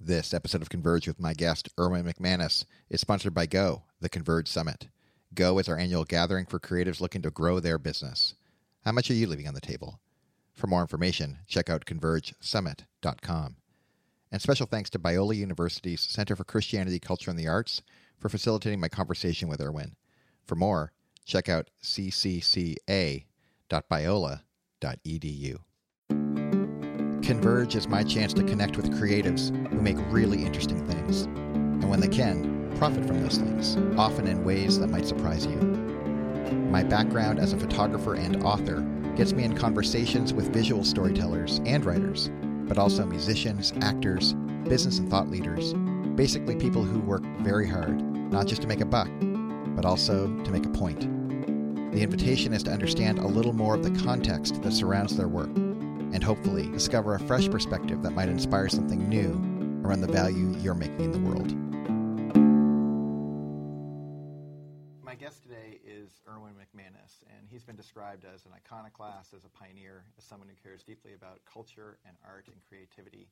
This episode of Converge with my guest, Erwin McManus, is sponsored by Go, the Converge Summit. Go is our annual gathering for creatives looking to grow their business. How much are you leaving on the table? For more information, check out convergesummit.com. And special thanks to Biola University's Center for Christianity, Culture, and the Arts for facilitating my conversation with Erwin. For more, check out ccca.biola.edu. Converge is my chance to connect with creatives who make really interesting things, and when they can, profit from those things, often in ways that might surprise you. My background as a photographer and author gets me in conversations with visual storytellers and writers, but also musicians, actors, business and thought leaders, basically people who work very hard, not just to make a buck, but also to make a point. The invitation is to understand a little more of the context that surrounds their work and hopefully discover a fresh perspective that might inspire something new around the value you're making in the world. My guest today is Erwin McManus, and he's been described as an iconoclast, as a pioneer, as someone who cares deeply about culture and art and creativity,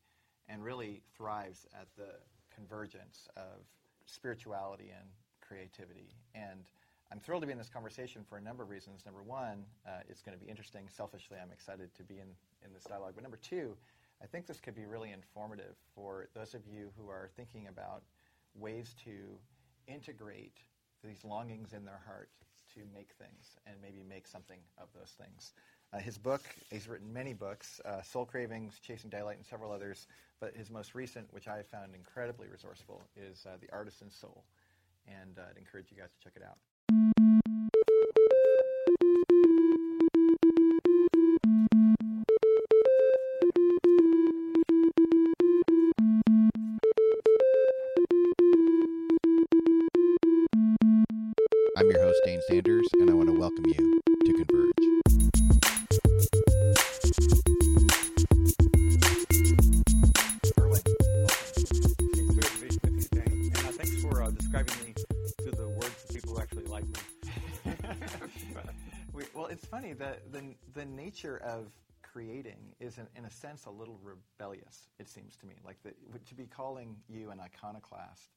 and really thrives at the convergence of spirituality and creativity. And I'm thrilled to be in this conversation for a number of reasons. Number one, uh, it's going to be interesting. Selfishly, I'm excited to be in, in this dialogue. But number two, I think this could be really informative for those of you who are thinking about ways to integrate these longings in their heart to make things and maybe make something of those things. Uh, his book, he's written many books, uh, Soul Cravings, Chasing Daylight, and several others, but his most recent, which I found incredibly resourceful, is uh, The Artisan Soul. And uh, I'd encourage you guys to check it out. I'm your host, Dane Sanders, and I want to welcome you to Converge. Erwin, with you, Dane. And uh, thanks for describing me to the words of people who actually like me. we, well, it's funny that the the nature of creating is, in, in a sense, a little rebellious. It seems to me like the, to be calling you an iconoclast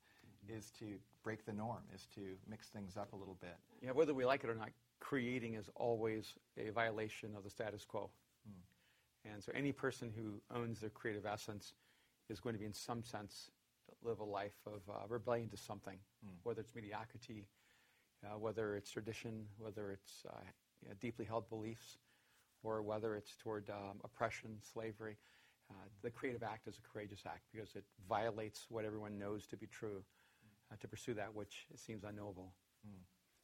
is to break the norm, is to mix things up a little bit. Yeah, whether we like it or not, creating is always a violation of the status quo. And so any person who owns their creative essence is going to be, in some sense, live a life of uh, rebellion to something, whether it's mediocrity, uh, whether it's tradition, whether it's uh, you know, deeply held beliefs, or whether it's toward um, oppression, slavery. Uh, the creative act is a courageous act because it violates what everyone knows to be true uh, to pursue that which seems unknowable.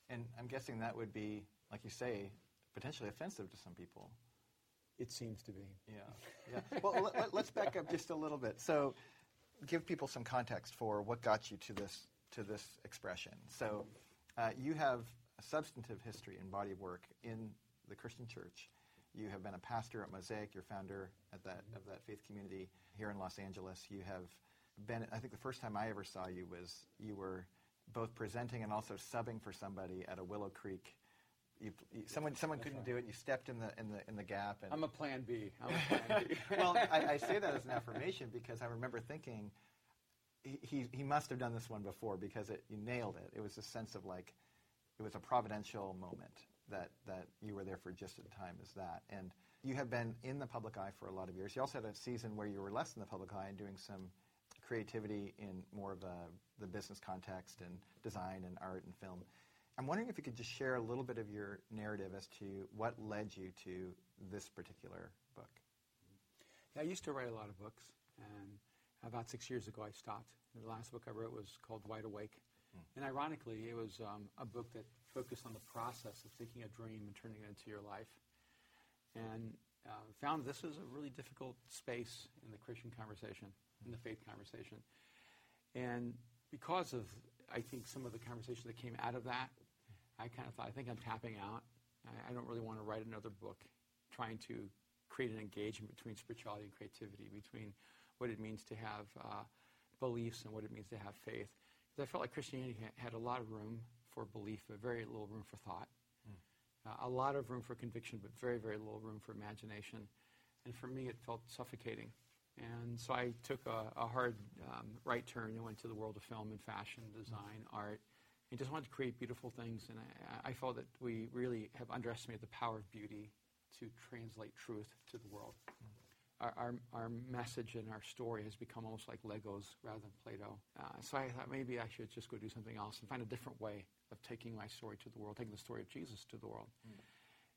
And I'm guessing that would be, like you say, potentially offensive to some people. It seems to be. Yeah, yeah. Well, let, us back up just a little bit. So, give people some context for what got you to this to this expression. So, uh, you have a substantive history and body of work in the Christian Church. You have been a pastor at Mosaic. You're founder at that of that faith community here in Los Angeles. You have been. I think the first time I ever saw you was you were both presenting and also subbing for somebody at a Willow Creek. You, you, someone someone couldn't do it. And you stepped in the in the in the gap and I'm a plan B. I'm a plan B. well, I, I say that as an affirmation because I remember thinking he, he, he must have done this one before because it, you nailed it. It was a sense of like it was a providential moment that, that you were there for just at the time as that. And you have been in the public eye for a lot of years. You also had a season where you were less in the public eye and doing some creativity in more of a, the business context and design and art and film. I'm wondering if you could just share a little bit of your narrative as to what led you to this particular book. Yeah, I used to write a lot of books, and about six years ago I stopped. The last book I wrote was called Wide Awake. And ironically, it was um, a book that focused on the process of thinking a dream and turning it into your life. And uh, found this was a really difficult space in the Christian conversation, in the faith conversation. And because of, I think, some of the conversations that came out of that, I kind of thought, I think I'm tapping out. I, I don't really want to write another book trying to create an engagement between spirituality and creativity, between what it means to have uh, beliefs and what it means to have faith. Because I felt like Christianity ha- had a lot of room for belief, but very little room for thought. Uh, a lot of room for conviction, but very, very little room for imagination. And for me, it felt suffocating And so I took a, a hard um, right turn and went to the world of film and fashion, design, art, and just wanted to create beautiful things. And I, I felt that we really have underestimated the power of beauty to translate truth to the world. Our, our, our, message and our story has become almost like Legos rather than Play-Doh. Uh, so I thought maybe I should just go do something else and find a different way of taking my story to the world, taking the story of Jesus to the world. Mm.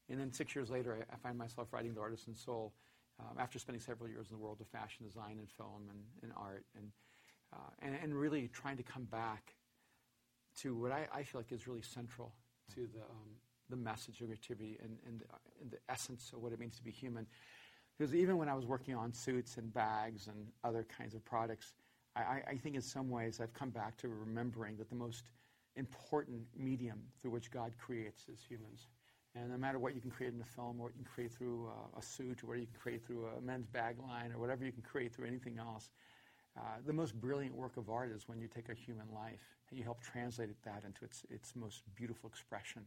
And then six years later, I, I find myself writing The Artisan Soul um, after spending several years in the world of fashion design and film and, and art, and, uh, and, and, really trying to come back to what I, I feel like is really central to the, um, the message of creativity and, and, and the essence of what it means to be human. Because even when I was working on suits and bags and other kinds of products, I, I, think in some ways I've come back to remembering that the most important medium through which God creates is humans. And no matter what you can create in a film, or what you can create through a, a suit, or what you can create through a men's bag line, or whatever you can create through anything else, uh, the most brilliant work of art is when you take a human life and you help translate that into its, its most beautiful expression.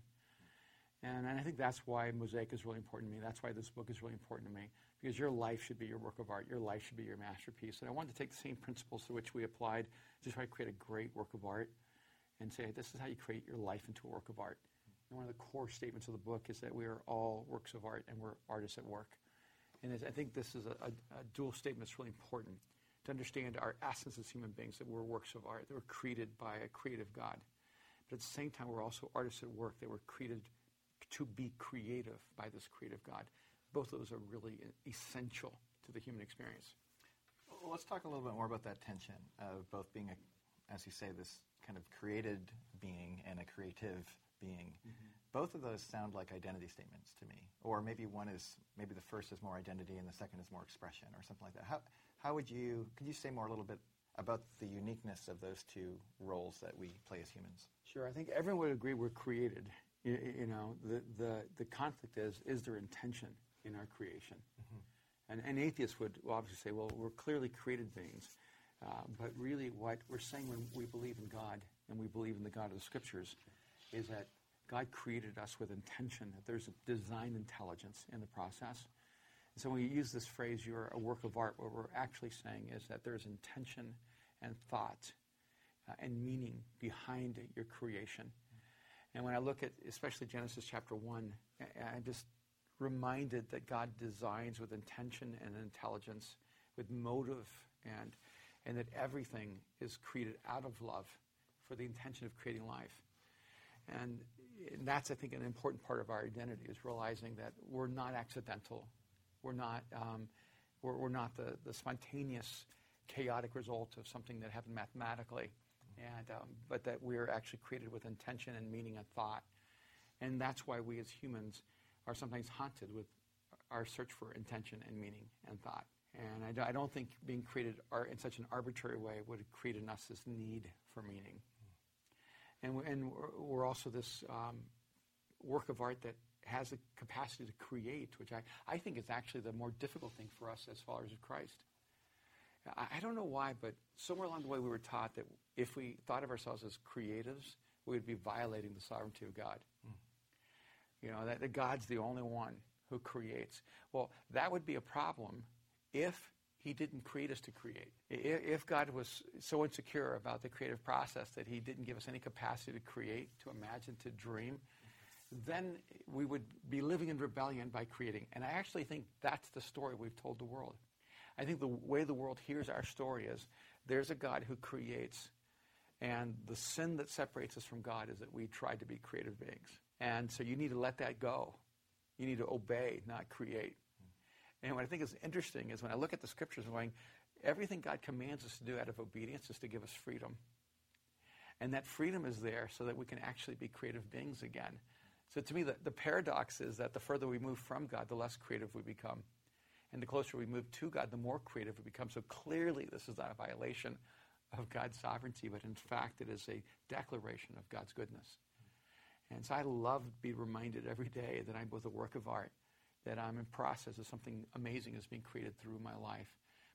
And, and I think that's why Mosaic is really important to me. That's why this book is really important to me, because your life should be your work of art. Your life should be your masterpiece. And I wanted to take the same principles to which we applied to try to create a great work of art and say, this is how you create your life into a work of art. One of the core statements of the book is that we are all works of art and we're artists at work. And I think this is a, a, a dual statement that's really important to understand our essence as human beings, that we're works of art, that we're created by a creative God. But at the same time, we're also artists at work, that we're created to be creative by this creative God. Both of those are really essential to the human experience. Well, let's talk a little bit more about that tension of both being, a, as you say, this kind of created being and a creative being. Mm-hmm. Both of those sound like identity statements to me. Or maybe one is, maybe the first is more identity and the second is more expression or something like that. How, how would you, could you say more a little bit about the uniqueness of those two roles that we play as humans? Sure. I think everyone would agree we're created. You, you know, the, the, the conflict is, is there intention in our creation? Mm-hmm. And an atheist would obviously say, well, we're clearly created beings. Uh, but really, what we're saying when we believe in God and we believe in the God of the Scriptures is that God created us with intention, that there's a design intelligence in the process. And so when you use this phrase, you're a work of art, what we're actually saying is that there's intention and thought uh, and meaning behind your creation. And when I look at especially Genesis chapter 1, I'm just reminded that God designs with intention and intelligence, with motive, and, and that everything is created out of love for the intention of creating life. And that's, I think, an important part of our identity is realizing that we're not accidental. We're not, um, we're, we're, not the, the spontaneous, chaotic result of something that happened mathematically, and, um, but that we're actually created with intention and meaning and thought. And that's why we as humans are sometimes haunted with our search for intention and meaning and thought. And I, I don't think being created in such an arbitrary way would create in us this need for meaning. And, we're, and we're also this um, work of art that has the capacity to create, which I, I think is actually the more difficult thing for us as followers of Christ. I, I don't know why, but somewhere along the way we were taught that if we thought of ourselves as creatives, we would be violating the sovereignty of God. Mm. You know, that, that God's the only one who creates. Well, that would be a problem if he didn't create us to create. If God was so insecure about the creative process that he didn't give us any capacity to create, to imagine, to dream, then we would be living in rebellion by creating. And I actually think that's the story we've told the world. I think the way the world hears our story is there's a God who creates, and the sin that separates us from God is that we try to be creative beings. And so you need to let that go. You need to obey, not create. And what I think is interesting is when I look at the scriptures, I'm going, everything God commands us to do out of obedience is to give us freedom. And that freedom is there so that we can actually be creative beings again. So to me, the, the paradox is that the further we move from God, the less creative we become. And the closer we move to God, the more creative we become. So clearly, this is not a violation of God's sovereignty, but in fact, it is a declaration of God's goodness. And so I love to be reminded every day that I'm both a work of art that I'm in process of something amazing is being created through my life.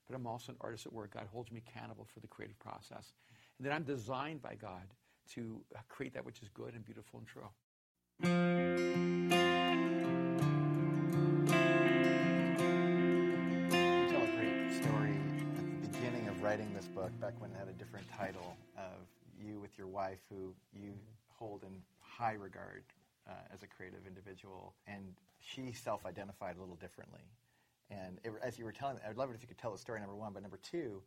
But I'm also an artist at work. God holds me accountable for the creative process. And that I'm designed by God to create that which is good and beautiful and true. You tell a great story at the beginning of writing this book back when it had a different title of you with your wife, who you hold in high regard uh, as a creative individual, and she self-identified a little differently. And it, as you were telling, I'd love it if you could tell the story. Number one, but number two,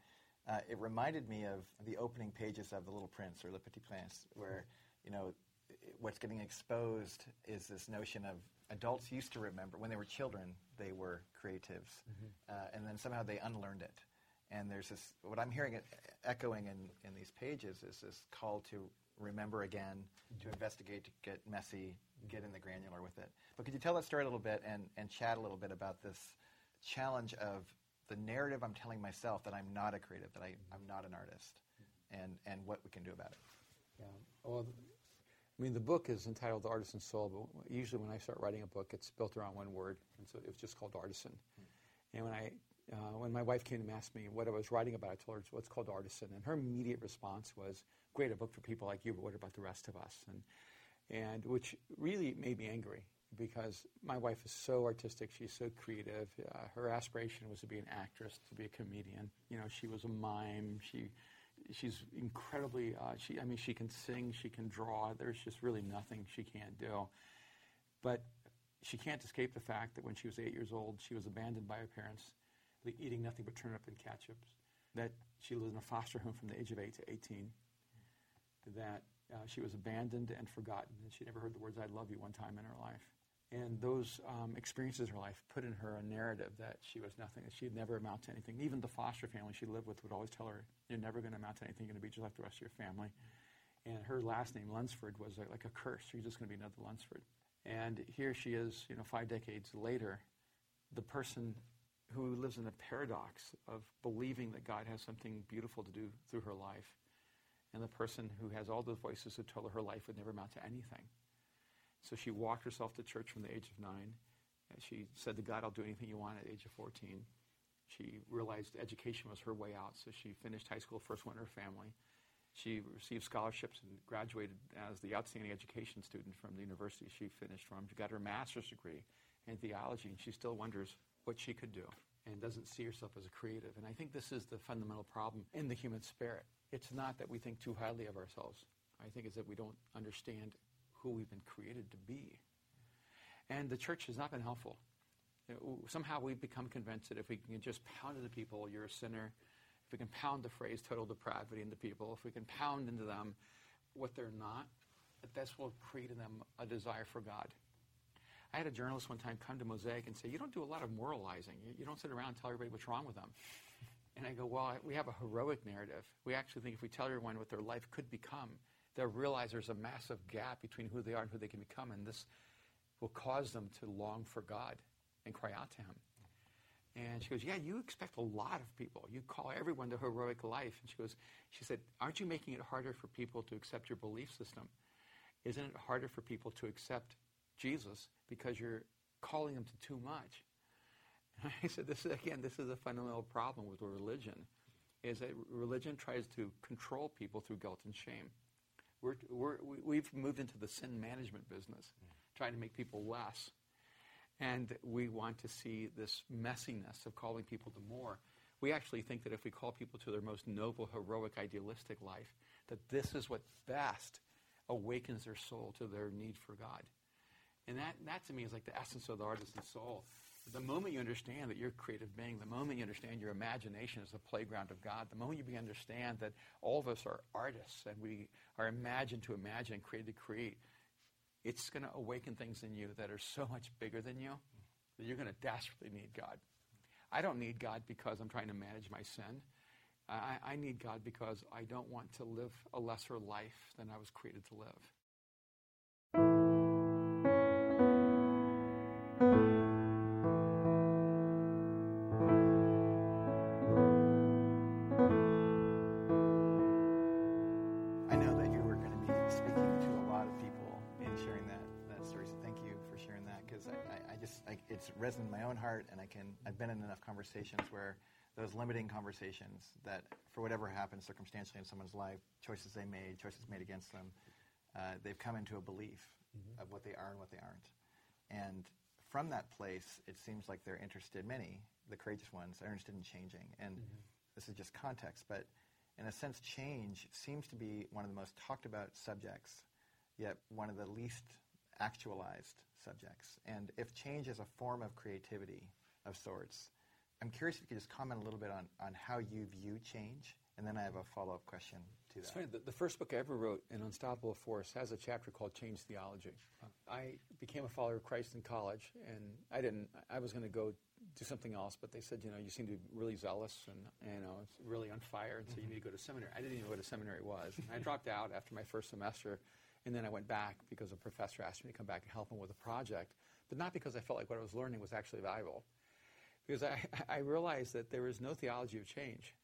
uh, it reminded me of the opening pages of The Little Prince or Le Petit Prince, where you know what's getting exposed is this notion of adults used to remember when they were children they were creatives, mm-hmm. uh, and then somehow they unlearned it. And there's this what I'm hearing echoing in, in these pages is this call to remember again, mm-hmm. to investigate, to get messy, get in the granular with it. But could you tell that story a little bit and, and chat a little bit about this challenge of the narrative I'm telling myself that I'm not a creative, that I, I'm not an artist, and, and what we can do about it? Yeah. Well, I mean, the book is entitled The Artisan Soul, but usually when I start writing a book, it's built around one word, and so it was just called Artisan. Mm-hmm. And when I, uh, when my wife came to asked me what I was writing about, I told her it's what's called Artisan, and her immediate response was, "Great, a book for people like you, but what about the rest of us?" And, and which really made me angry because my wife is so artistic, she's so creative. Uh, her aspiration was to be an actress, to be a comedian. You know, she was a mime. She she's incredibly. Uh, she, I mean, she can sing, she can draw. There's just really nothing she can't do. But she can't escape the fact that when she was eight years old, she was abandoned by her parents, eating nothing but turnip and ketchup. That she lived in a foster home from the age of eight to 18. That uh, she was abandoned and forgotten, and she never heard the words "I love you" one time in her life. And those um, experiences in her life put in her a narrative that she was nothing, that she'd never amount to anything. Even the foster family she lived with would always tell her, You're never going to amount to anything, you're going to be just like the rest of your family. And her last name, Lunsford, was like, like a curse. You're just going to be another Lunsford. And here she is, you know, five decades later, the person who lives in a paradox of believing that God has something beautiful to do through her life, and the person who has all those voices who told her her life would never amount to anything. So she walked herself to church from the age of nine. She said to God, I'll do anything you want at the age of 14. She realized education was her way out, so she finished high school, first one in her family. She received scholarships and graduated as the outstanding education student from the university she finished from. She got her master's degree in theology, and she still wonders what she could do and doesn't see herself as a creative. And I think this is the fundamental problem in the human spirit. It's not that we think too highly of ourselves. I think it's that we don't understand who we've been created to be. And the church has not been helpful. Somehow we've become convinced that if we can just pound into people, you're a sinner, if we can pound the phrase total depravity into people, if we can pound into them what they're not, that this will create in them a desire for God. I had a journalist one time come to Mosaic and say, You don't do a lot of moralizing. You, don't sit around and tell everybody what's wrong with them. And I go, Well, we have a heroic narrative. We actually think if we tell everyone what their life could become, they'll realize there's a massive gap between who they are and who they can become, and this will cause them to long for God and cry out to Him. And she goes, Yeah, you expect a lot of people. You call everyone to heroic life. And she goes, She said, Aren't you making it harder for people to accept your belief system? Isn't it harder for people to accept Jesus because you're calling them to too much? And I said, This is, again, this is a fundamental problem with religion, is that religion tries to control people through guilt and shame. We're, we're, we've moved into the sin management business, mm. trying to make people less. And we want to see this messiness of calling people to more. We actually think that if we call people to their most noble, heroic, idealistic life, that this is what best awakens their soul to their need for God. And that, that to me is like the essence of the artisan soul. The moment you understand that you're a creative being, the moment you understand your imagination is the playground of God, the moment you begin to understand that all of us are artists and we are imagined to imagine and created to create, it's going to awaken things in you that are so much bigger than you that you're going to desperately need God. I don't need God because I'm trying to manage my sin. I, I need God because I don't want to live a lesser life than I was created to live. In my own heart, and I can. I've been in enough conversations where those limiting conversations that, for whatever happened circumstantially in someone's life, choices they made, choices made against them, uh, they've come into a belief mm-hmm. of what they are and what they aren't. And from that place, it seems like they're interested. Many, the courageous ones, are interested in changing. And mm-hmm. this is just context, but in a sense, change seems to be one of the most talked about subjects, yet one of the least actualized subjects. And if change is a form of creativity of sorts, I'm curious if you could just comment a little bit on, on how you view change, and then I have a follow up question to it's that. funny, the, the, first book I ever wrote, An Unstoppable Force, has a chapter called Change Theology. I became a follower of Christ in college, and I didn't, I was going to go do something else, but they said, you know, you seem to be really zealous and, you know, it's really on fire, and so you mm-hmm. need to go to seminary. I didn't even know what a seminary was. And I dropped out after my first semester, and then I went back because a professor asked me to come back and help him with a project, but not because I felt like what I was learning was actually valuable. Because I, I realized that there is no theology of change.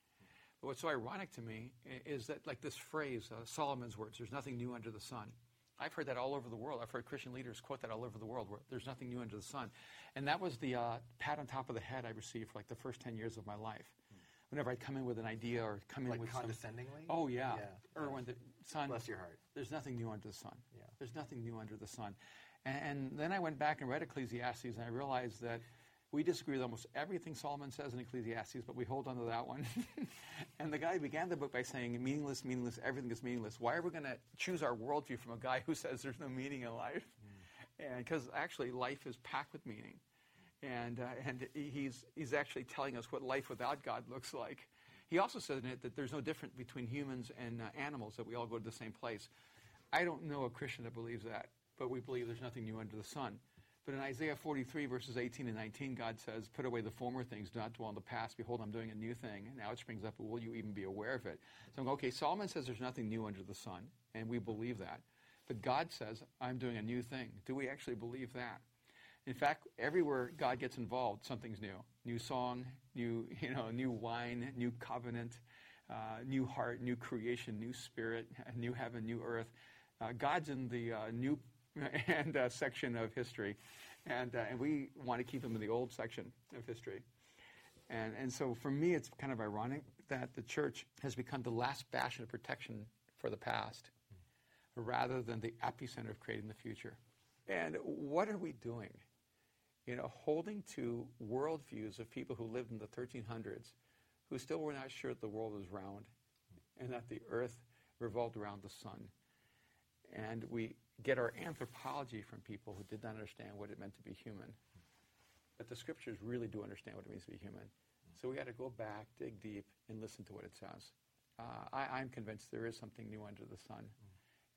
But what's so ironic to me is that, like this phrase, uh, Solomon's words, there's nothing new under the sun. I've heard that all over the world. I've heard Christian leaders quote that all over the world, where there's nothing new under the sun. And that was the uh, pat on top of the head I received for like the first 10 years of my life. Whenever I'd come in with an idea or come in Like with condescendingly? Some, oh, yeah. Yeah. Erwin, the son. Bless your heart. There's nothing new under the sun. Yeah. There's nothing new under the sun. And, and then I went back and read Ecclesiastes, and I realized that we disagree with almost everything Solomon says in Ecclesiastes, but we hold on to that one. and the guy began the book by saying, meaningless, meaningless, everything is meaningless. Why are we going to choose our worldview from a guy who says there's no meaning in life? Mm. And because actually life is packed with meaning. And, uh, and he's, he's actually telling us what life without God looks like. He also says in it that there's no difference between humans and uh, animals, that we all go to the same place. I don't know a Christian that believes that, but we believe there's nothing new under the sun. But in Isaiah 43, verses 18 and 19, God says, Put away the former things, do not dwell on the past. Behold, I'm doing a new thing. And now it springs up, will you even be aware of it? So I'm going, okay, Solomon says there's nothing new under the sun, and we believe that. But God says, I'm doing a new thing. Do we actually believe that? In fact, everywhere God gets involved, something's new. New song, new, you know, new wine, new covenant, uh, new heart, new creation, new spirit, new heaven, new earth. Uh, God's in the uh, new and uh, section of history, and uh, and we want to keep him in the old section of history. And and so for me, it's kind of ironic that the church has become the last bastion of protection for the past, rather than the epicenter of creating the future. And what are we doing? You know, holding to worldviews of people who lived in the 1300s, who still were not sure that the world was round, and that the earth revolved around the sun. And we get our anthropology from people who did not understand what it meant to be human. But the scriptures really do understand what it means to be human. So we got to go back, dig deep, and listen to what it says. Uh, I, am convinced there is something new under the sun,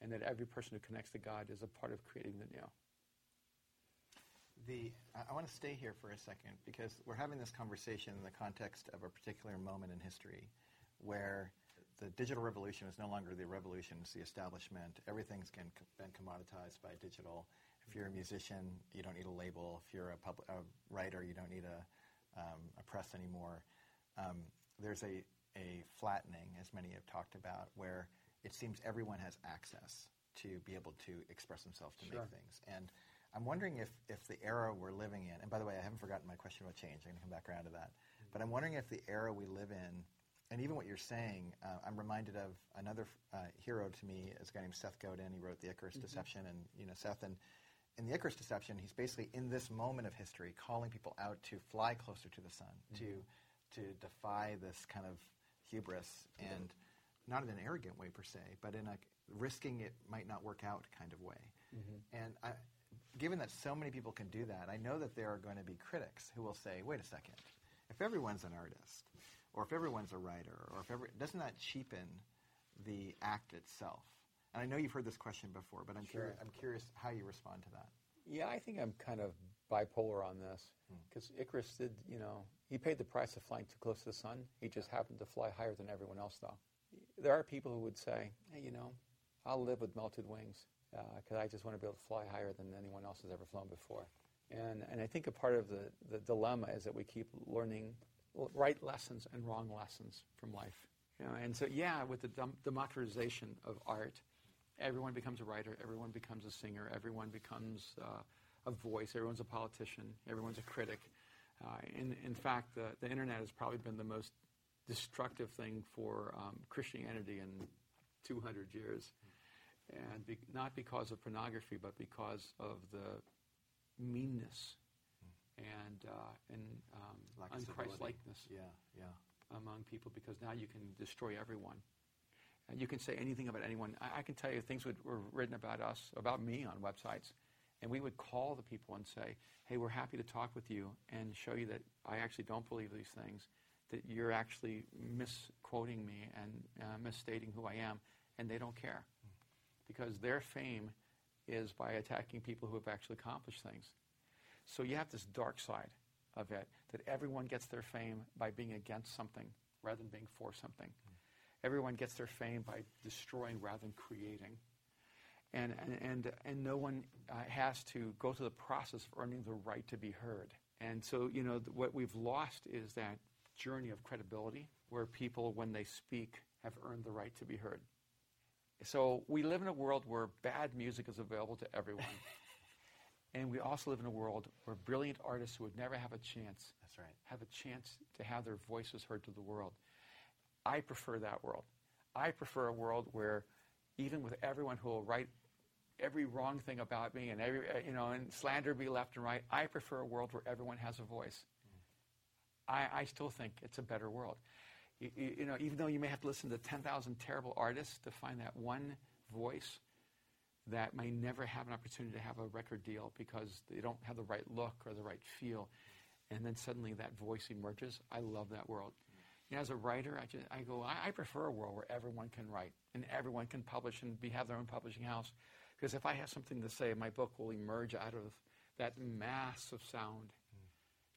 and that every person who connects to God is a part of creating the new. The, I want to stay here for a second because we're having this conversation in the context of a particular moment in history where the digital revolution is no longer the revolution, it's the establishment. Everything's been, been commoditized by digital. If you're a musician, you don't need a label. If you're a, pub, a writer, you don't need a, um, a press anymore. Um, there's a, a flattening, as many have talked about, where it seems everyone has access to be able to express themselves to sure. make things. And I'm wondering if, if the era we're living in, and by the way, I haven't forgotten my question about change. I'm going to come back around to that. Mm-hmm. But I'm wondering if the era we live in and even what you're saying, uh, I'm reminded of another uh, hero to me, is a guy named Seth Godin. He wrote The Icarus mm-hmm. Deception, and you know Seth. And in The Icarus Deception, he's basically in this moment of history calling people out to fly closer to the sun, mm-hmm. to to defy this kind of hubris, and not in an arrogant way per se, but in a risking it might not work out kind of way. Mm-hmm. And I, given that so many people can do that, I know that there are going to be critics who will say, "Wait a second, if everyone's an artist." or if everyone's a writer, or if every, doesn't that cheapen the act itself? And I know you've heard this question before, but I'm, sure. curious, I'm curious how you respond to that. Yeah, I think I'm kind of bipolar on this because hmm. Icarus did, you know, he paid the price of flying too close to the sun. He just happened to fly higher than everyone else, though. There are people who would say, hey, you know, I'll live with melted wings because uh, I just want to be able to fly higher than anyone else has ever flown before. And, and I think a part of the, the dilemma is that we keep learning right lessons and wrong lessons from life. You know, and so, yeah, with the dem- democratization of art, everyone becomes a writer, everyone becomes a singer, everyone becomes uh, a voice, everyone's a politician, everyone's a critic. Uh, in, in fact, the, the internet has probably been the most destructive thing for um, Christianity in 200 years. And be, not because of pornography, but because of the meanness and uh, and um, unchristlikeness. Yeah, yeah. among people because now you can destroy everyone. And you can say anything about anyone. I, I can tell you things would, were written about us, about me on websites. And we would call the people and say, hey, we're happy to talk with you and show you that I actually don't believe these things, that you're actually misquoting me and uh, misstating who I am, and they don't care. Because their fame is by attacking people who have actually accomplished things. So you have this dark side of it, that everyone gets their fame by being against something rather than being for something. Everyone gets their fame by destroying rather than creating. And, and, and, and no one uh, has to go through the process of earning the right to be heard. And so, you know, th- what we've lost is that journey of credibility where people, when they speak, have earned the right to be heard. So we live in a world where bad music is available to everyone. and we also live in a world where brilliant artists who would never have a chance That's right. have a chance to have their voices heard to the world. I prefer that world. I prefer a world where even with everyone who will write every wrong thing about me and every you know and slander me left and right, I prefer a world where everyone has a voice. Mm. I, I still think it's a better world. You, you, know, even though you may have to listen to 10,000 terrible artists to find that one voice that may never have an opportunity to have a record deal because they don't have the right look or the right feel, and then suddenly that voice emerges. I love that world. You know, as a writer, I, just, I go, I, I prefer a world where everyone can write and everyone can publish and be, have their own publishing house. Because if I have something to say, my book will emerge out of that mass of sound.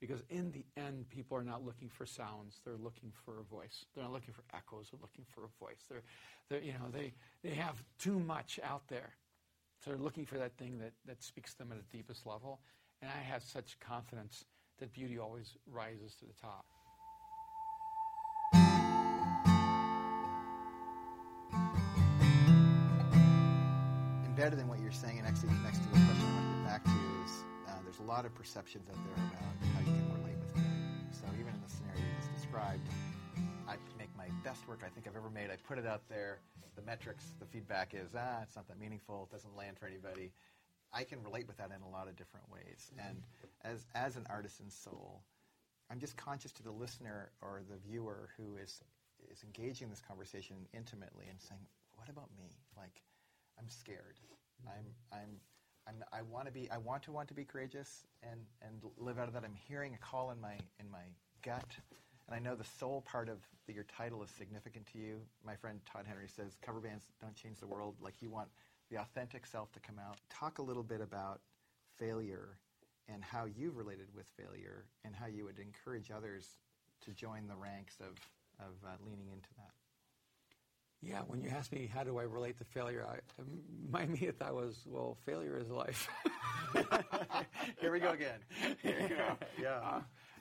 Because in the end, people are not looking for sounds; they're looking for a voice. They're not looking for echoes; they're looking for a voice. They're, they're you know, they they have too much out there, so they're looking for that thing that that speaks to them at the deepest level. And I have such confidence that beauty always rises to the top. Embedded in what you're saying, and actually connects to the question I want to get back to, is uh, there's a lot of perceptions out there about even in the scenario you just described, I make my best work I think I've ever made. I put it out there. The metrics, the feedback is, ah, it's not that meaningful. It doesn't land for anybody. I can relate with that in a lot of different ways. And as, as an artisan soul, I'm just conscious to the listener or the viewer who is, is engaging this conversation intimately and saying, what about me? Like, I'm scared. I'm, I'm, I'm, I want to be, I want to want to be courageous and, and live out of that. I'm hearing a call in my, in my gut. And I know the soul part of the, your title is significant to you. My friend Todd Henry says cover bands don't change the world. Like you want the authentic self to come out. Talk a little bit about failure and how you've related with failure and how you would encourage others to join the ranks of, of uh, leaning into that. Yeah, when you ask me how do I relate to failure, I, my immediate thought was, well, failure is life. Here we go again. Here go. Yeah.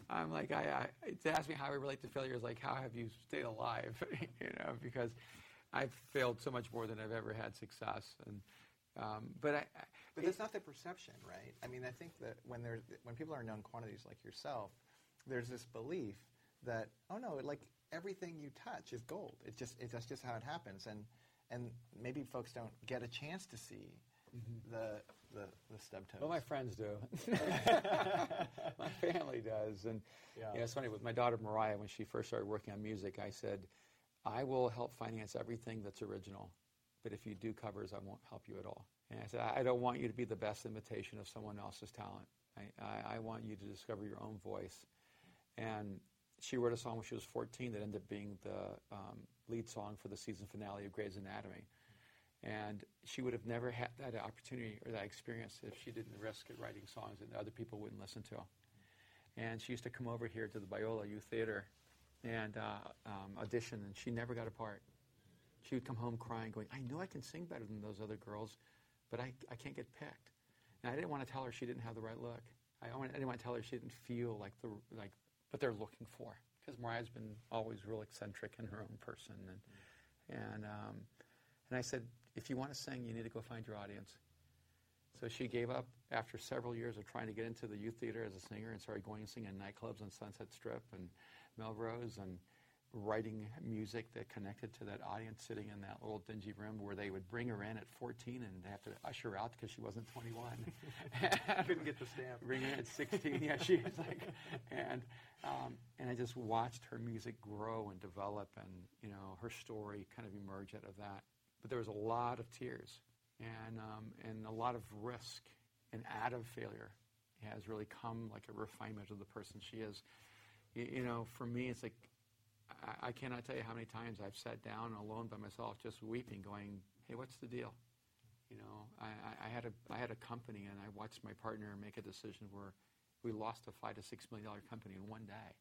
I'm like, I, I, to ask me how I relate to failure is like, how have you stayed alive? you know, because I've failed so much more than I've ever had success. And um, but I, but that's not the perception, right? I mean, I think that when there when people are known quantities like yourself, there's this belief that oh no, like everything you touch is gold. It's just it's that's just how it happens, and and maybe folks don't get a chance to see mm-hmm. the, the the stub toes. Well, my friends do. my family does, and yeah. it's funny with my daughter Mariah when she first started working on music. I said, I will help finance everything that's original but if you do covers, I won't help you at all. And I said, I don't want you to be the best imitation of someone else's talent. I, I, I want you to discover your own voice. And she wrote a song when she was 14 that ended up being the um, lead song for the season finale of Grey's Anatomy. And she would have never had that opportunity or that experience if she didn't risk it writing songs that other people wouldn't listen to. And she used to come over here to the Biola Youth Theater and uh, um, audition, and she never got a part. She would come home crying, going, I know I can sing better than those other girls, but I, I can't get picked. And I didn't want to tell her she didn't have the right look. I, I didn't want to tell her she didn't feel like the like what they're looking for. Because Mariah's been always real eccentric in her own person, and and um, and I said, if you want to sing, you need to go find your audience. So she gave up after several years of trying to get into the youth theater as a singer and started going and singing in nightclubs on Sunset Strip and Melrose and writing music that connected to that audience sitting in that little dingy room where they would bring her in at 14 and they have to usher her out because she wasn't 21. Couldn't get the stamp. Bring her in at 16. yeah, she was like, and um, and I just watched her music grow and develop, and you know her story kind of emerge out of that. But there was a lot of tears and um, and a lot of risk, and out of failure has really come like a refinement of the person she is. You, you know, for me, it's like I, I, cannot tell you how many times I've sat down alone by myself, just weeping, going, "Hey, what's the deal?" You know, I, I had a I had a company, and I watched my partner make a decision where we lost a five to six million dollar company in one day.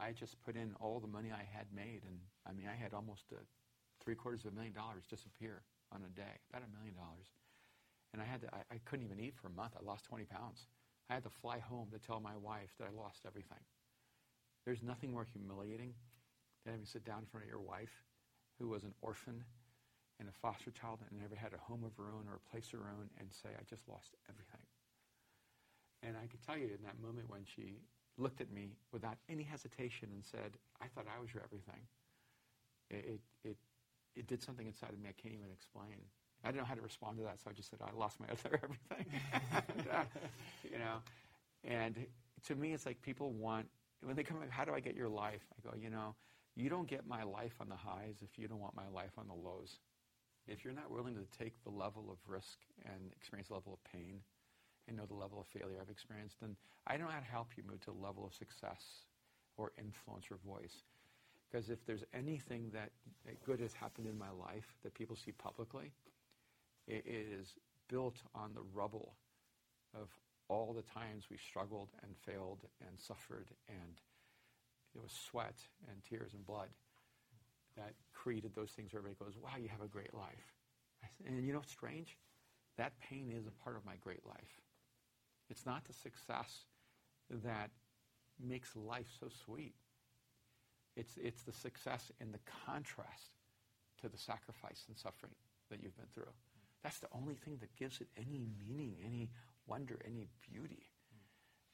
I just put in all the money I had made, and I mean, I had almost a three quarters of a million dollars disappear on a day, about a million dollars. And I had to, I, I couldn't even eat for a month. I lost 20 pounds. I had to fly home to tell my wife that I lost everything. There's nothing more humiliating than having to sit down in front of your wife who was an orphan and a foster child and never had a home of her own or a place of her own and say, I just lost everything. And I can tell you in that moment when she looked at me without any hesitation and said, I thought I was your everything, it, it, it, did something inside of me I can't even explain. I didn't know how to respond to that, so I just said, I lost my other everything. uh, you know, and to me, it's like people want when they come, how do I get your life? I go, you know, you don't get my life on the highs if you don't want my life on the lows. If you're not willing to take the level of risk and experience the level of pain and know the level of failure I've experienced, then I don't know how to help you move to the level of success or influence or voice. Because if there's anything that good has happened in my life that people see publicly, it is built on the rubble of all the times we struggled and failed and suffered and it was sweat and tears and blood that created those things where everybody goes, wow, you have a great life. And you know what's strange? That pain is a part of my great life. It's not the success that makes life so sweet. It's, it's the success in the contrast to the sacrifice and suffering that you've been through. That's the only thing that gives it any meaning, any wonder, any beauty.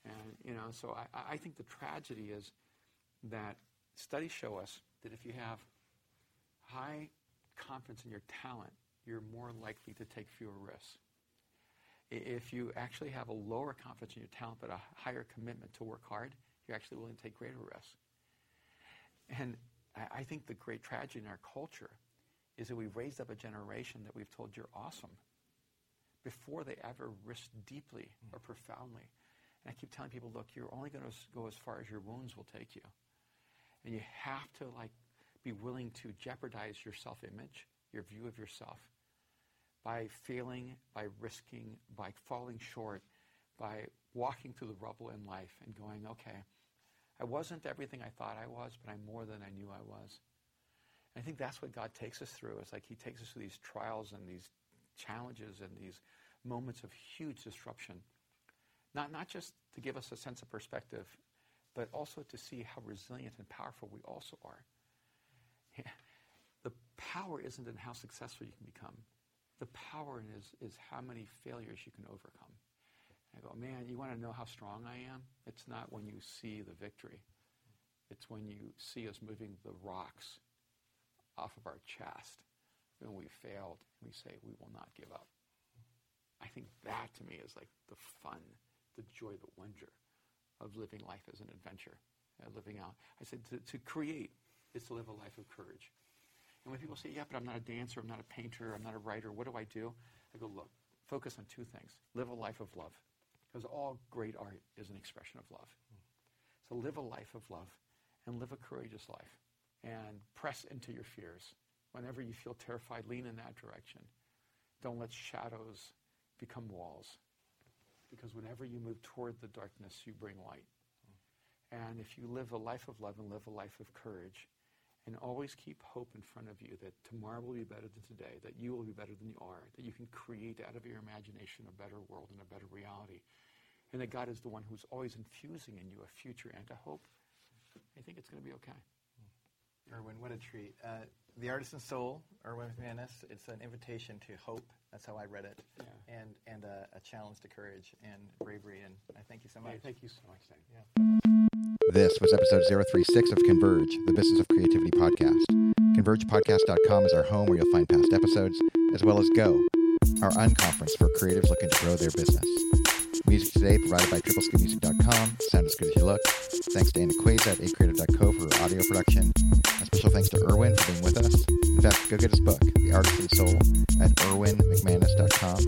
And, you know, so I, I think the tragedy is that studies show us that if you have high confidence in your talent, you're more likely to take fewer risks. If you actually have a lower confidence in your talent but a higher commitment to work hard, you're actually willing to take greater risks. And I think the great tragedy in our culture is that we've raised up a generation that we've told you're awesome before they ever risk deeply hmm. or profoundly. And I keep telling people, look, you're only going to go as far as your wounds will take you. And you have to like be willing to jeopardize your self-image, your view of yourself by failing, by risking, by falling short, by walking through the rubble in life and going, okay, I wasn't everything I thought I was, but I'm more than I knew I was. And I think that's what God takes us through. It's like He takes us through these trials and these challenges and these moments of huge disruption. Not, not just to give us a sense of perspective, but also to see how resilient and powerful we also are. The power isn't in how successful you can become. The power is, is how many failures you can overcome. I go, man, you want to know how strong I am? It's not when you see the victory. It's when you see us moving the rocks off of our chest when we failed, we say we will not give up. I think that to me is like the fun, the joy, the wonder of living life as an adventure, uh, living out. I said to, to create is to live a life of courage. And when people say, yeah, but I'm not a dancer, I'm not a painter, I'm not a writer, what do I do? I go, look, focus on two things. Live a life of love, because all great art is an expression of love. So live a life of love and live a courageous life and press into your fears. Whenever you feel terrified, lean in that direction. Don't let shadows become walls. Because whenever you move toward the darkness, you bring light. And if you live a life of love and live a life of courage, and always keep hope in front of you that tomorrow will be better than today, that you will be better than you are, that you can create out of your imagination a better world and a better reality, and that God is the one who's always infusing in you a future and a hope, I think it's going to be okay. Erwin, what a treat. Uh, the Artisan Soul, Erwin McManus, it's an invitation to hope. That's how I read it. Yeah. And, and a, a, challenge to courage and bravery. And I thank you so much. Hey, thank you so much, Dan. Yeah. This was episode 036 of Converge, the Business of Creativity podcast. ConvergePodcast.com is our home where you'll find past episodes, as well as Go, our unconference for creatives looking to grow their business. Music today provided by tripleskmusic.com. Sound as good as you look. Thanks to Anna Quays at acreative.co for audio production. A special thanks to Erwin for being with us. In fact, go get his book, The Artisan Soul, at erwinmcmanus.com.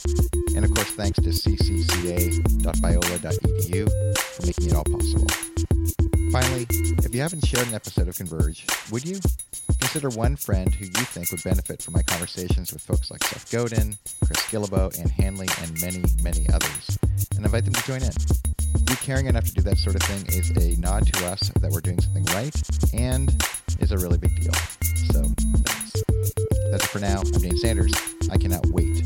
And of course, thanks to ccca.biola.edu for making it all possible. Finally, if you haven't shared an episode of Converge, would you? Consider one friend who you think would benefit from my conversations with folks like Seth Godin, Chris Guillebeau, Ann Handley, and many, many others, and invite them to join in. You caring enough to do that sort of thing is a nod to us that we're doing something right and is a really big deal. So, thanks. That's it for now. I'm Dane Sanders. I cannot wait